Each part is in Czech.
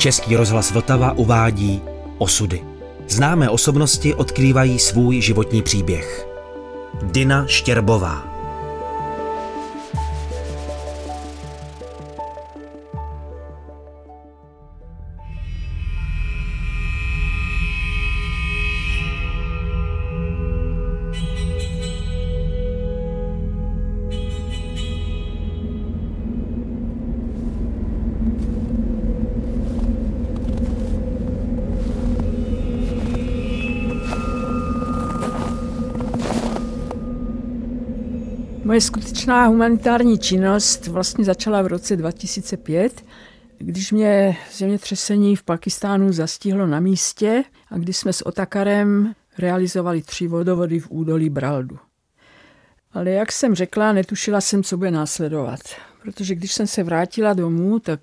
Český rozhlas Vltava uvádí Osudy. Známé osobnosti odkrývají svůj životní příběh. Dina Štěrbová Skutečná humanitární činnost vlastně začala v roce 2005, když mě zemětřesení v Pakistánu zastihlo na místě a když jsme s Otakarem realizovali tři vodovody v údolí Braldu. Ale jak jsem řekla, netušila jsem, co bude následovat. Protože když jsem se vrátila domů, tak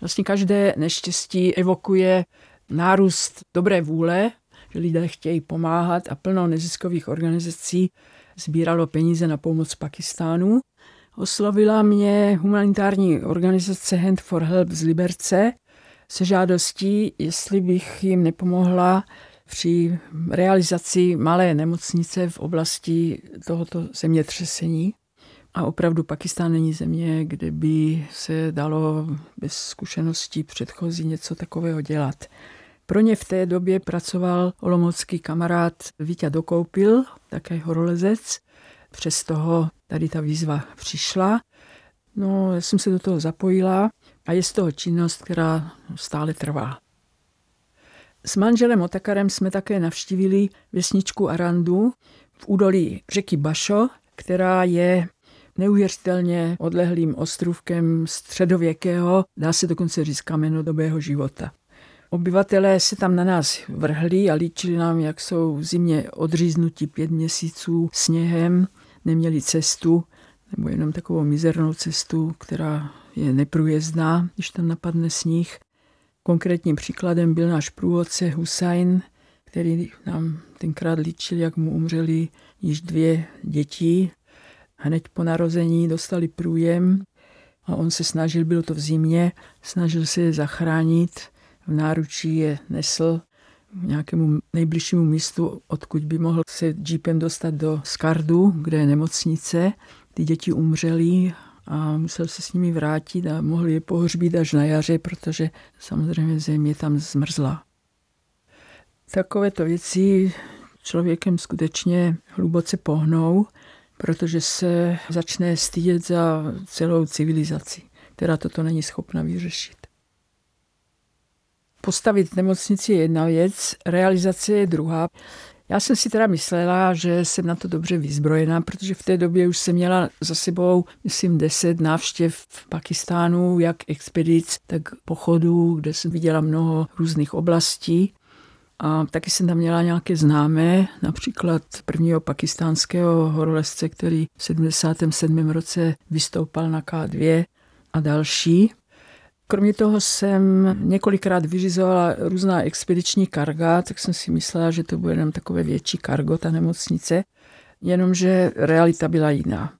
vlastně každé neštěstí evokuje nárůst dobré vůle, že lidé chtějí pomáhat a plno neziskových organizací sbíralo peníze na pomoc Pakistánu. Oslovila mě humanitární organizace Hand for Help z Liberce se žádostí, jestli bych jim nepomohla při realizaci malé nemocnice v oblasti tohoto zemětřesení. A opravdu Pakistán není země, kde by se dalo bez zkušeností předchozí něco takového dělat. Pro ně v té době pracoval olomocký kamarád Vítě Dokoupil, také horolezec. Přes toho tady ta výzva přišla. No, já jsem se do toho zapojila a je z toho činnost, která stále trvá. S manželem Otakarem jsme také navštívili vesničku Arandu v údolí řeky Bašo, která je neuvěřitelně odlehlým ostrůvkem středověkého, dá se dokonce říct kamenodobého života. Obyvatelé se tam na nás vrhli a líčili nám, jak jsou v zimě odříznutí pět měsíců sněhem, neměli cestu, nebo jenom takovou mizernou cestu, která je neprůjezdná, když tam napadne sníh. Konkrétním příkladem byl náš průvodce Hussein, který nám tenkrát líčil, jak mu umřeli již dvě děti. Hned po narození dostali průjem a on se snažil, bylo to v zimě, snažil se je zachránit v náručí je nesl nějakému nejbližšímu místu, odkud by mohl se jeepem dostat do Skardu, kde je nemocnice. Ty děti umřely a musel se s nimi vrátit a mohli je pohřbít až na jaře, protože samozřejmě země tam zmrzla. Takovéto věci člověkem skutečně hluboce pohnou, protože se začne stydět za celou civilizaci, která toto není schopna vyřešit. Postavit nemocnici je jedna věc, realizace je druhá. Já jsem si teda myslela, že jsem na to dobře vyzbrojená, protože v té době už jsem měla za sebou, myslím, deset návštěv v Pakistánu, jak expedic, tak pochodů, kde jsem viděla mnoho různých oblastí. A taky jsem tam měla nějaké známé, například prvního pakistánského horolezce, který v 77. roce vystoupal na K2 a další. Kromě toho jsem několikrát vyřizovala různá expediční karga, tak jsem si myslela, že to bude jenom takové větší kargo, ta nemocnice, jenomže realita byla jiná.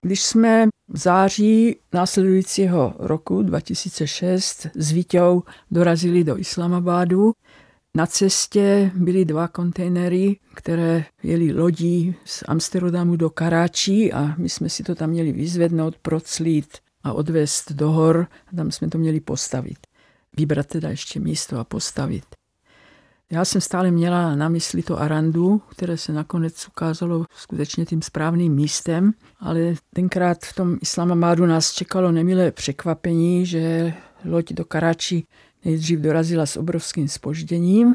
Když jsme v září následujícího roku 2006 s Vítěou dorazili do Islamabadu, na cestě byly dva kontejnery, které jeli lodí z Amsterdamu do Karáčí a my jsme si to tam měli vyzvednout, proclít a odvést do hor tam jsme to měli postavit. Vybrat teda ještě místo a postavit. Já jsem stále měla na mysli to Arandu, které se nakonec ukázalo skutečně tím správným místem, ale tenkrát v tom Islamabadu nás čekalo nemilé překvapení, že loď do Karači nejdřív dorazila s obrovským spožděním.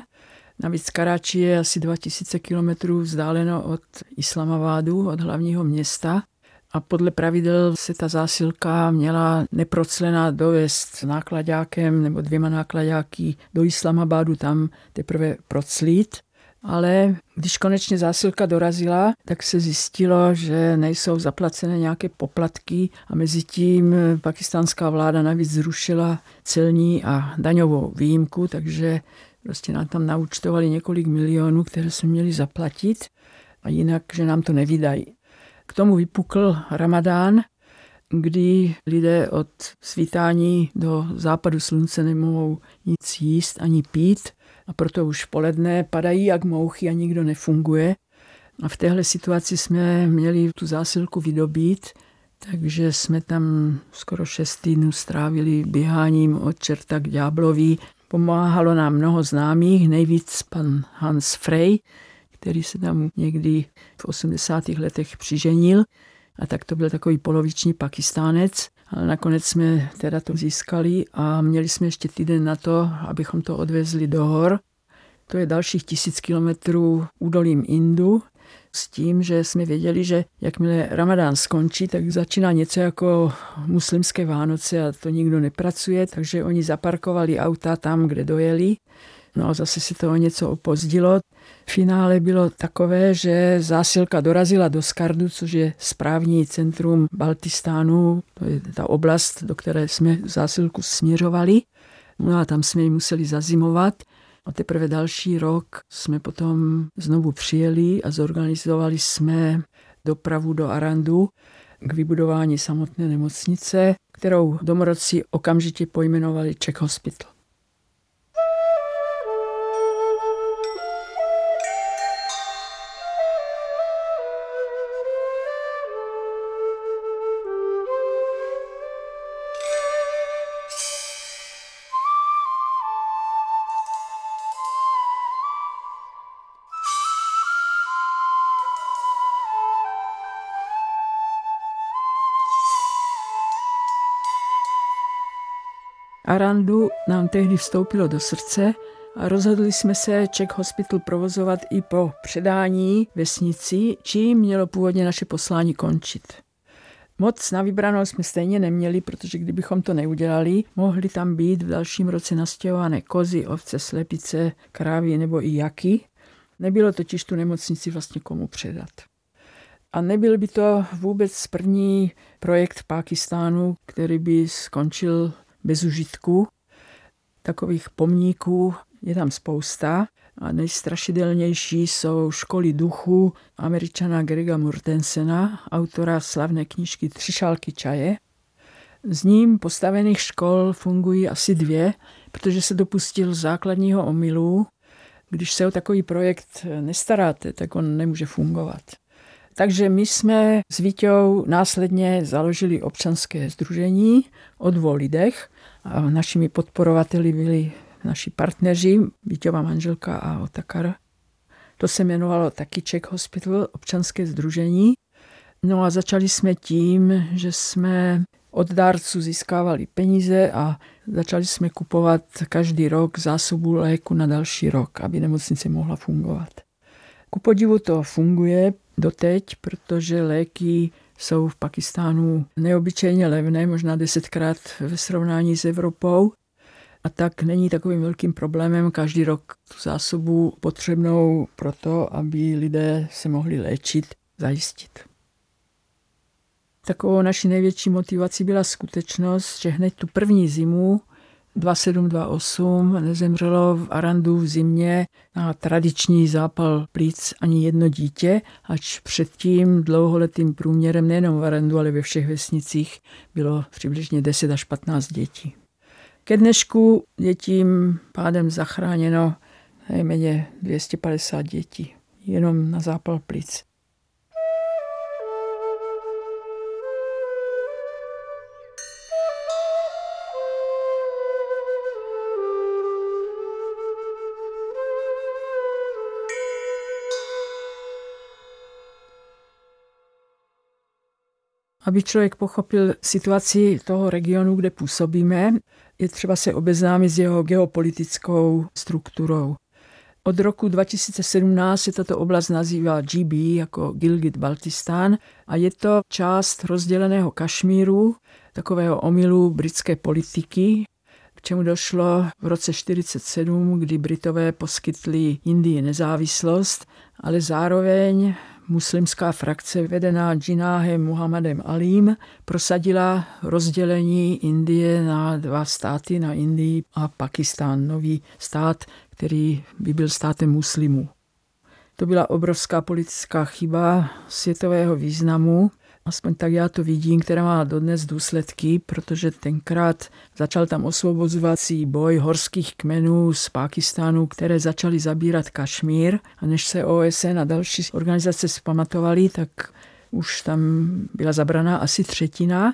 Navíc Karachi je asi 2000 kilometrů vzdáleno od Islamabadu, od hlavního města a podle pravidel se ta zásilka měla neproclená dovést nákladákem nebo dvěma nákladáky do Islamabadu, tam teprve proclít. Ale když konečně zásilka dorazila, tak se zjistilo, že nejsou zaplacené nějaké poplatky a mezi tím pakistánská vláda navíc zrušila celní a daňovou výjimku, takže prostě nám tam naučtovali několik milionů, které jsme měli zaplatit a jinak, že nám to nevydají. K tomu vypukl ramadán kdy lidé od svítání do západu slunce nemohou nic jíst ani pít a proto už poledne padají jak mouchy a nikdo nefunguje. A v téhle situaci jsme měli tu zásilku vydobít, takže jsme tam skoro šest týdnů strávili běháním od čerta k ďáblovi. Pomáhalo nám mnoho známých, nejvíc pan Hans Frey, který se tam někdy v 80. letech přiženil. A tak to byl takový poloviční pakistánec. Ale nakonec jsme teda to získali a měli jsme ještě týden na to, abychom to odvezli do hor. To je dalších tisíc kilometrů údolím Indu s tím, že jsme věděli, že jakmile Ramadán skončí, tak začíná něco jako muslimské Vánoce a to nikdo nepracuje, takže oni zaparkovali auta tam, kde dojeli. No zase se to o něco opozdilo. Finále bylo takové, že zásilka dorazila do Skardu, což je správní centrum Baltistánu, to je ta oblast, do které jsme zásilku směřovali. No a tam jsme ji museli zazimovat. A teprve další rok jsme potom znovu přijeli a zorganizovali jsme dopravu do Arandu k vybudování samotné nemocnice, kterou domorodci okamžitě pojmenovali Czech Hospital. Arandu nám tehdy vstoupilo do srdce a rozhodli jsme se Czech Hospital provozovat i po předání vesnici, čím mělo původně naše poslání končit. Moc na vybranou jsme stejně neměli, protože kdybychom to neudělali, mohly tam být v dalším roce nastěhované kozy, ovce, slepice, krávy nebo i jaky. Nebylo totiž tu nemocnici vlastně komu předat. A nebyl by to vůbec první projekt v Pákistánu, který by skončil bez užitku. Takových pomníků je tam spousta a nejstrašidelnější jsou školy duchu američana Grega Murtensena, autora slavné knížky Tři šálky čaje. Z ním postavených škol fungují asi dvě, protože se dopustil základního omylu. Když se o takový projekt nestaráte, tak on nemůže fungovat. Takže my jsme s Vítěou následně založili občanské združení o dvou lidech. A našimi podporovateli byli naši partneři, Vítěva manželka a Otakar. To se jmenovalo taky Czech Hospital, občanské združení. No a začali jsme tím, že jsme od dárců získávali peníze a začali jsme kupovat každý rok zásobu léku na další rok, aby nemocnice mohla fungovat. Ku podivu to funguje doteď, protože léky jsou v Pakistánu neobyčejně levné, možná desetkrát ve srovnání s Evropou. A tak není takovým velkým problémem každý rok tu zásobu potřebnou pro to, aby lidé se mohli léčit, zajistit. Takovou naší největší motivací byla skutečnost, že hned tu první zimu 2728 nezemřelo v Arandu v zimě na tradiční zápal plíc ani jedno dítě, ač předtím dlouholetým průměrem nejenom v Arandu, ale ve všech vesnicích bylo přibližně 10 až 15 dětí. Ke dnešku je tím pádem zachráněno nejméně 250 dětí, jenom na zápal plíc. Aby člověk pochopil situaci toho regionu, kde působíme, je třeba se obeznámit s jeho geopolitickou strukturou. Od roku 2017 se tato oblast nazývá GB jako Gilgit-Baltistán a je to část rozděleného Kašmíru, takového omylu britské politiky, k čemu došlo v roce 1947, kdy Britové poskytli Indii nezávislost, ale zároveň muslimská frakce vedená Džináhem Muhammadem Alím prosadila rozdělení Indie na dva státy, na Indii a Pakistán, nový stát, který by byl státem muslimů. To byla obrovská politická chyba světového významu. Aspoň tak já to vidím, která má dodnes důsledky, protože tenkrát začal tam osvobozovací boj horských kmenů z Pákistánu, které začaly zabírat Kašmír a než se OSN a další organizace zpamatovali, tak už tam byla zabraná asi třetina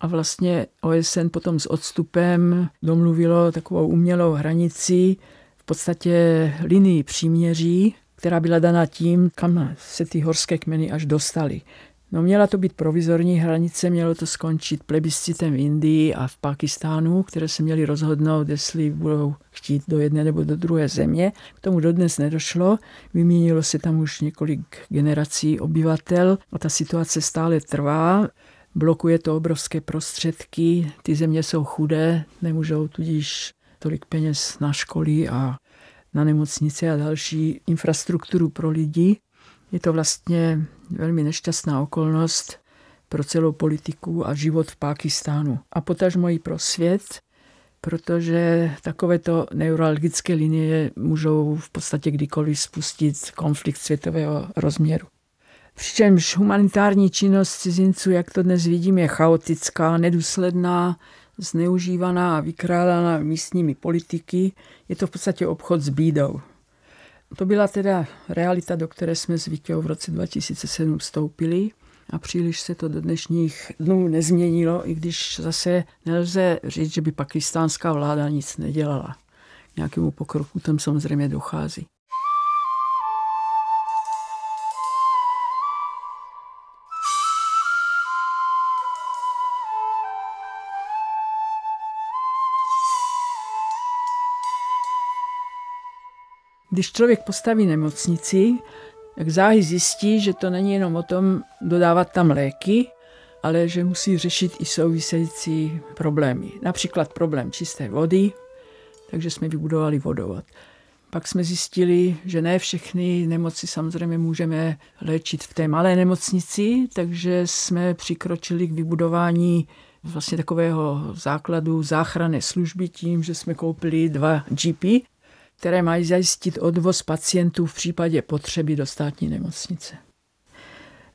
a vlastně OSN potom s odstupem domluvilo takovou umělou hranici, v podstatě linii příměří, která byla daná tím, kam se ty horské kmeny až dostaly. No měla to být provizorní hranice, mělo to skončit plebiscitem v Indii a v Pakistánu, které se měly rozhodnout, jestli budou chtít do jedné nebo do druhé země. K tomu dodnes nedošlo. Vyměnilo se tam už několik generací obyvatel a ta situace stále trvá. Blokuje to obrovské prostředky, ty země jsou chudé, nemůžou tudíž tolik peněz na školy a na nemocnice a další infrastrukturu pro lidi. Je to vlastně velmi nešťastná okolnost pro celou politiku a život v Pákistánu. A potažmo i pro svět, protože takovéto neurologické linie můžou v podstatě kdykoliv spustit konflikt světového rozměru. Přičemž humanitární činnost cizinců, jak to dnes vidím, je chaotická, nedůsledná, zneužívaná a vykrádána místními politiky. Je to v podstatě obchod s bídou. To byla teda realita, do které jsme s Vítěou v roce 2007 vstoupili a příliš se to do dnešních dnů nezměnilo, i když zase nelze říct, že by pakistánská vláda nic nedělala. K nějakému pokroku tam samozřejmě dochází. Když člověk postaví nemocnici, tak záhy zjistí, že to není jenom o tom dodávat tam léky, ale že musí řešit i související problémy. Například problém čisté vody, takže jsme vybudovali vodovod. Pak jsme zjistili, že ne všechny nemoci samozřejmě můžeme léčit v té malé nemocnici, takže jsme přikročili k vybudování vlastně takového základu záchranné služby tím, že jsme koupili dva GP, které mají zajistit odvoz pacientů v případě potřeby do státní nemocnice.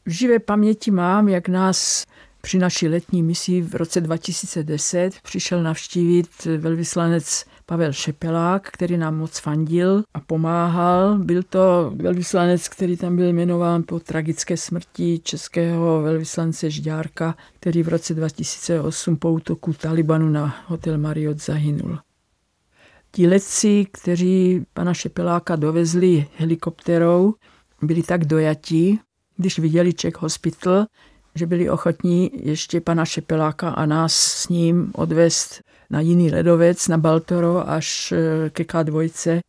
V živé paměti mám, jak nás při naší letní misi v roce 2010 přišel navštívit velvyslanec Pavel Šepelák, který nám moc fandil a pomáhal. Byl to velvyslanec, který tam byl jmenován po tragické smrti českého velvyslance Žďárka, který v roce 2008 po útoku Talibanu na hotel Marriott zahynul. Ti letci, kteří pana Šepeláka dovezli helikopterou, byli tak dojatí, když viděli Czech Hospital, že byli ochotní ještě pana Šepeláka a nás s ním odvést na jiný ledovec, na Baltoro, až eh, ke K2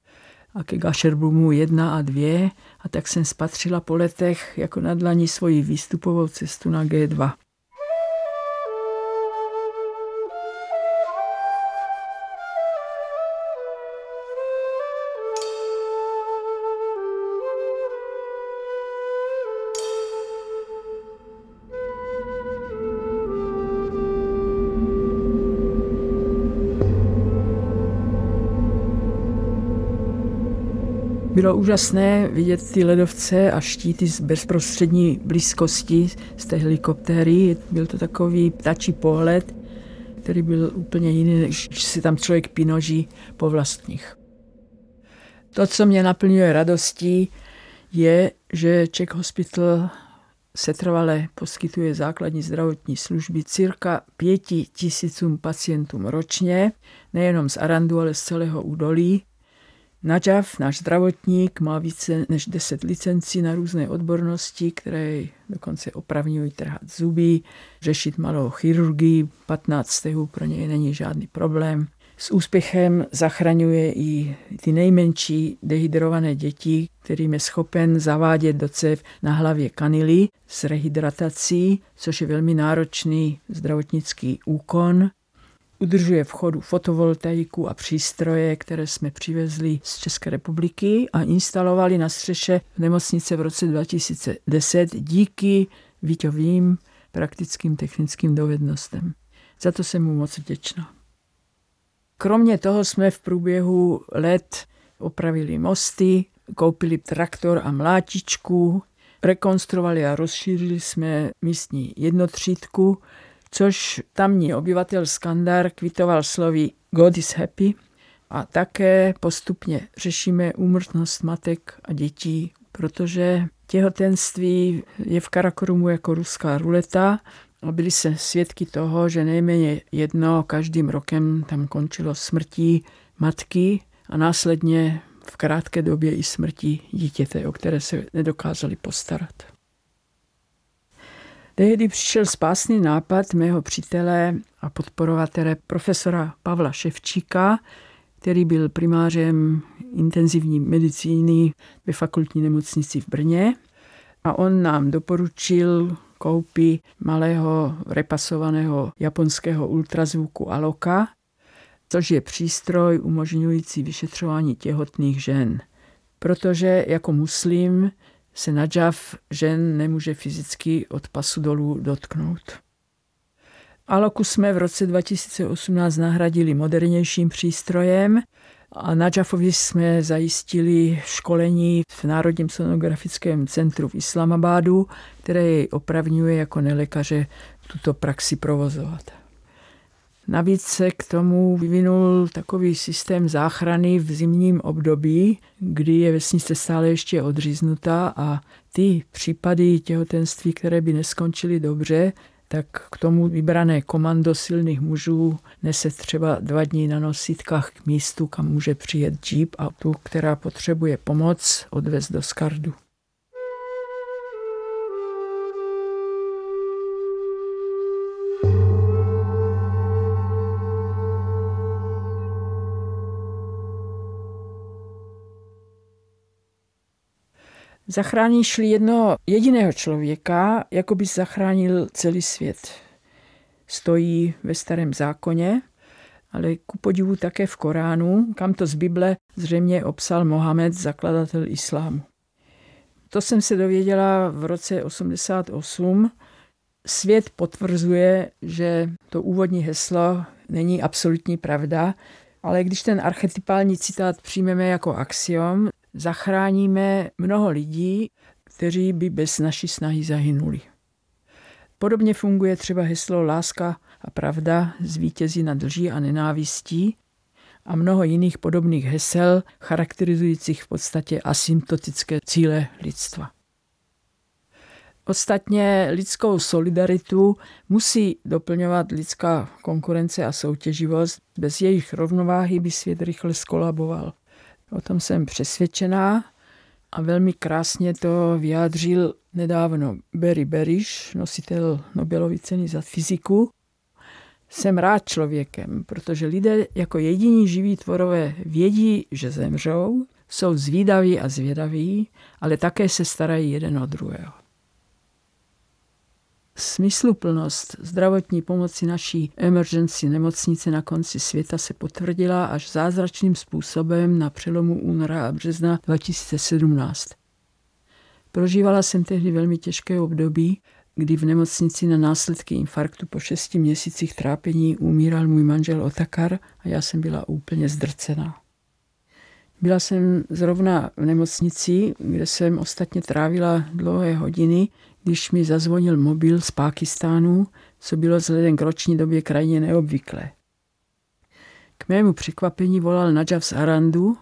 a ke Gašerbumu 1 a 2. A tak jsem spatřila po letech jako na dlaní svoji výstupovou cestu na G2. Bylo úžasné vidět ty ledovce a štíty z bezprostřední blízkosti z té helikoptéry. Byl to takový ptačí pohled, který byl úplně jiný, než si tam člověk pinoží po vlastních. To, co mě naplňuje radostí, je, že Czech Hospital setrvale poskytuje základní zdravotní služby cirka pěti tisícům pacientům ročně, nejenom z Arandu, ale z celého údolí. Nadžav, náš zdravotník, má více než 10 licencí na různé odbornosti, které dokonce opravňují trhat zuby, řešit malou chirurgii, 15 stehů pro něj není žádný problém. S úspěchem zachraňuje i ty nejmenší dehydrované děti, kterým je schopen zavádět do cev na hlavě kanily s rehydratací, což je velmi náročný zdravotnický úkon udržuje v chodu fotovoltaiku a přístroje, které jsme přivezli z České republiky a instalovali na střeše nemocnice v roce 2010 díky Víťovým praktickým technickým dovednostem. Za to jsem mu moc vděčná. Kromě toho jsme v průběhu let opravili mosty, koupili traktor a mlátičku, rekonstruovali a rozšířili jsme místní jednotřídku, což tamní obyvatel Skandar kvitoval slovy God is happy a také postupně řešíme úmrtnost matek a dětí, protože těhotenství je v Karakorumu jako ruská ruleta a byli se svědky toho, že nejméně jedno každým rokem tam končilo smrtí matky a následně v krátké době i smrti dítěte, o které se nedokázali postarat. Tehdy přišel spásný nápad mého přítele a podporovatele profesora Pavla Ševčíka, který byl primářem intenzivní medicíny ve fakultní nemocnici v Brně. A on nám doporučil koupi malého repasovaného japonského ultrazvuku Aloka, což je přístroj umožňující vyšetřování těhotných žen. Protože jako muslim se nadžav žen nemůže fyzicky od pasu dolů dotknout. Aloku jsme v roce 2018 nahradili modernějším přístrojem a na Jafovi jsme zajistili školení v Národním sonografickém centru v Islamabadu, které jej opravňuje jako nelékaře tuto praxi provozovat. Navíc se k tomu vyvinul takový systém záchrany v zimním období, kdy je vesnice stále ještě odříznutá a ty případy těhotenství, které by neskončily dobře, tak k tomu vybrané komando silných mužů nese třeba dva dní na nosítkách k místu, kam může přijet jeep a tu, která potřebuje pomoc, odvez do skardu. Zachráníš-li jednoho jediného člověka, jako bys zachránil celý svět. Stojí ve starém zákoně, ale ku podivu také v Koránu, kam to z Bible zřejmě obsal Mohamed, zakladatel islámu. To jsem se dověděla v roce 88. Svět potvrzuje, že to úvodní heslo není absolutní pravda, ale když ten archetypální citát přijmeme jako axiom, zachráníme mnoho lidí, kteří by bez naší snahy zahynuli. Podobně funguje třeba heslo láska a pravda zvítězí nad lží a nenávistí a mnoho jiných podobných hesel charakterizujících v podstatě asymptotické cíle lidstva. Ostatně lidskou solidaritu musí doplňovat lidská konkurence a soutěživost. Bez jejich rovnováhy by svět rychle skolaboval. O tom jsem přesvědčená a velmi krásně to vyjádřil nedávno Barry Barish, nositel Nobelovy ceny za fyziku. Jsem rád člověkem, protože lidé jako jediní živí tvorové vědí, že zemřou, jsou zvídaví a zvědaví, ale také se starají jeden o druhého. Smysluplnost zdravotní pomoci naší emergency nemocnice na konci světa se potvrdila až zázračným způsobem na přelomu února a března 2017. Prožívala jsem tehdy velmi těžké období, kdy v nemocnici na následky infarktu po šesti měsících trápení umíral můj manžel Otakar a já jsem byla úplně zdrcená. Byla jsem zrovna v nemocnici, kde jsem ostatně trávila dlouhé hodiny, když mi zazvonil mobil z Pákistánu, co bylo vzhledem k roční době krajně neobvyklé. K mému překvapení volal Najaf z Arandu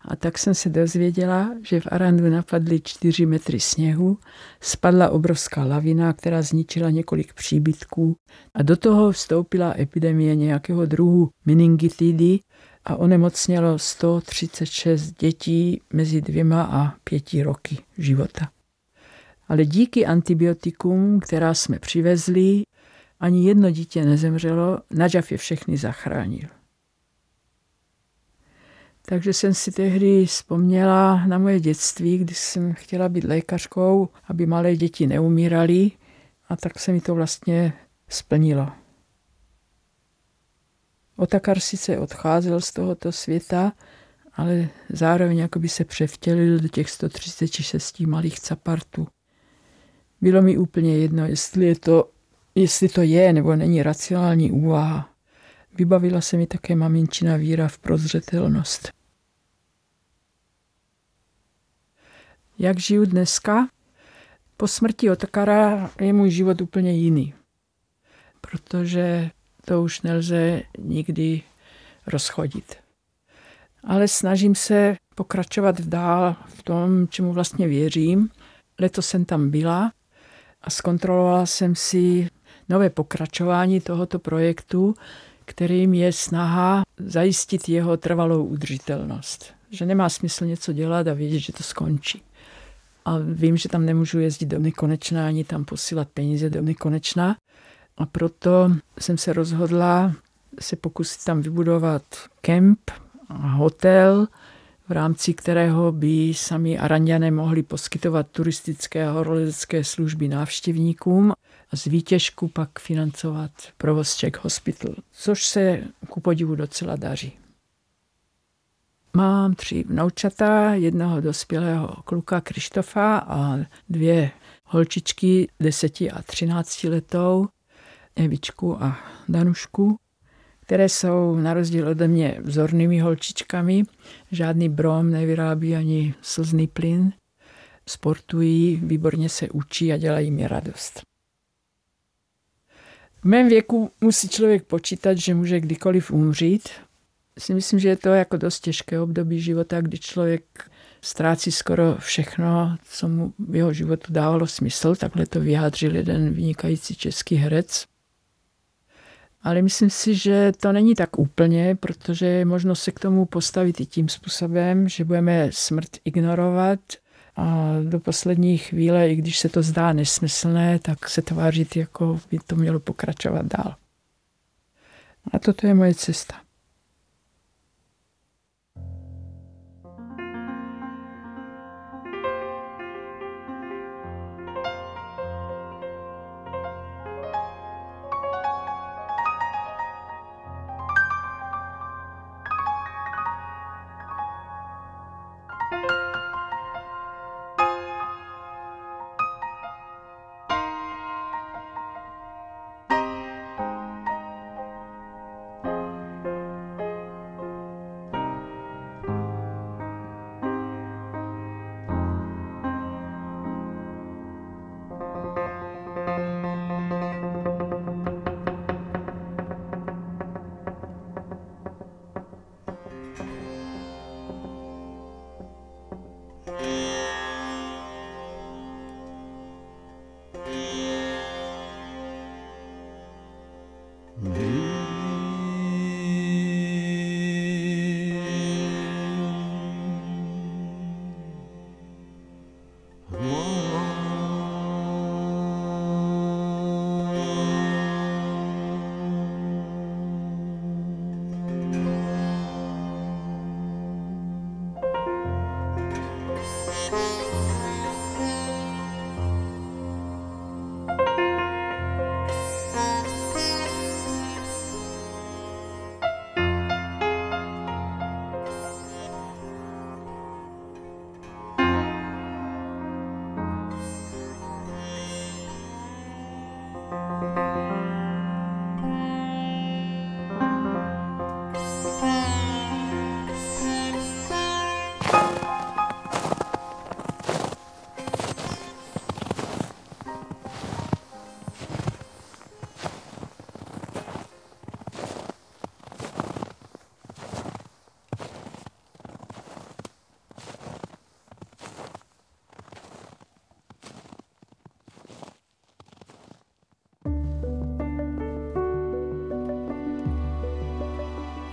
a tak jsem se dozvěděla, že v Arandu napadly čtyři metry sněhu, spadla obrovská lavina, která zničila několik příbytků a do toho vstoupila epidemie nějakého druhu meningitidy a onemocnělo 136 dětí mezi dvěma a pěti roky života. Ale díky antibiotikům, která jsme přivezli, ani jedno dítě nezemřelo, Nadžav je všechny zachránil. Takže jsem si tehdy vzpomněla na moje dětství, kdy jsem chtěla být lékařkou, aby malé děti neumíraly a tak se mi to vlastně splnilo. Otakar sice odcházel z tohoto světa, ale zároveň jako by se převtělil do těch 136 malých capartů. Bylo mi úplně jedno, jestli, je to, jestli to je nebo není racionální úvaha. Vybavila se mi také maminčina víra v prozřetelnost. Jak žiju dneska? Po smrti Otakara je můj život úplně jiný, protože to už nelze nikdy rozchodit. Ale snažím se pokračovat dál v tom, čemu vlastně věřím. Letos jsem tam byla a zkontrolovala jsem si nové pokračování tohoto projektu, kterým je snaha zajistit jeho trvalou udržitelnost. Že nemá smysl něco dělat a vědět, že to skončí. A vím, že tam nemůžu jezdit do nekonečna, ani tam posílat peníze do nekonečna. A proto jsem se rozhodla se pokusit tam vybudovat kemp a hotel, v rámci kterého by sami Aranďané mohli poskytovat turistické a horolezecké služby návštěvníkům a z výtěžku pak financovat provoz Czech Hospital, což se ku podivu docela daří. Mám tři vnoučata, jednoho dospělého kluka Krištofa a dvě holčičky deseti a třinácti letou, Evičku a Danušku, které jsou na rozdíl ode mě vzornými holčičkami. Žádný brom nevyrábí ani slzný plyn. Sportují, výborně se učí a dělají mi radost. V mém věku musí člověk počítat, že může kdykoliv umřít. Si myslím, že je to jako dost těžké období života, kdy člověk ztrácí skoro všechno, co mu v jeho životu dávalo smysl. Takhle to vyjádřil jeden vynikající český herec. Ale myslím si, že to není tak úplně, protože je možno se k tomu postavit i tím způsobem, že budeme smrt ignorovat a do poslední chvíle, i když se to zdá nesmyslné, tak se tvářit, jako by to mělo pokračovat dál. A toto je moje cesta.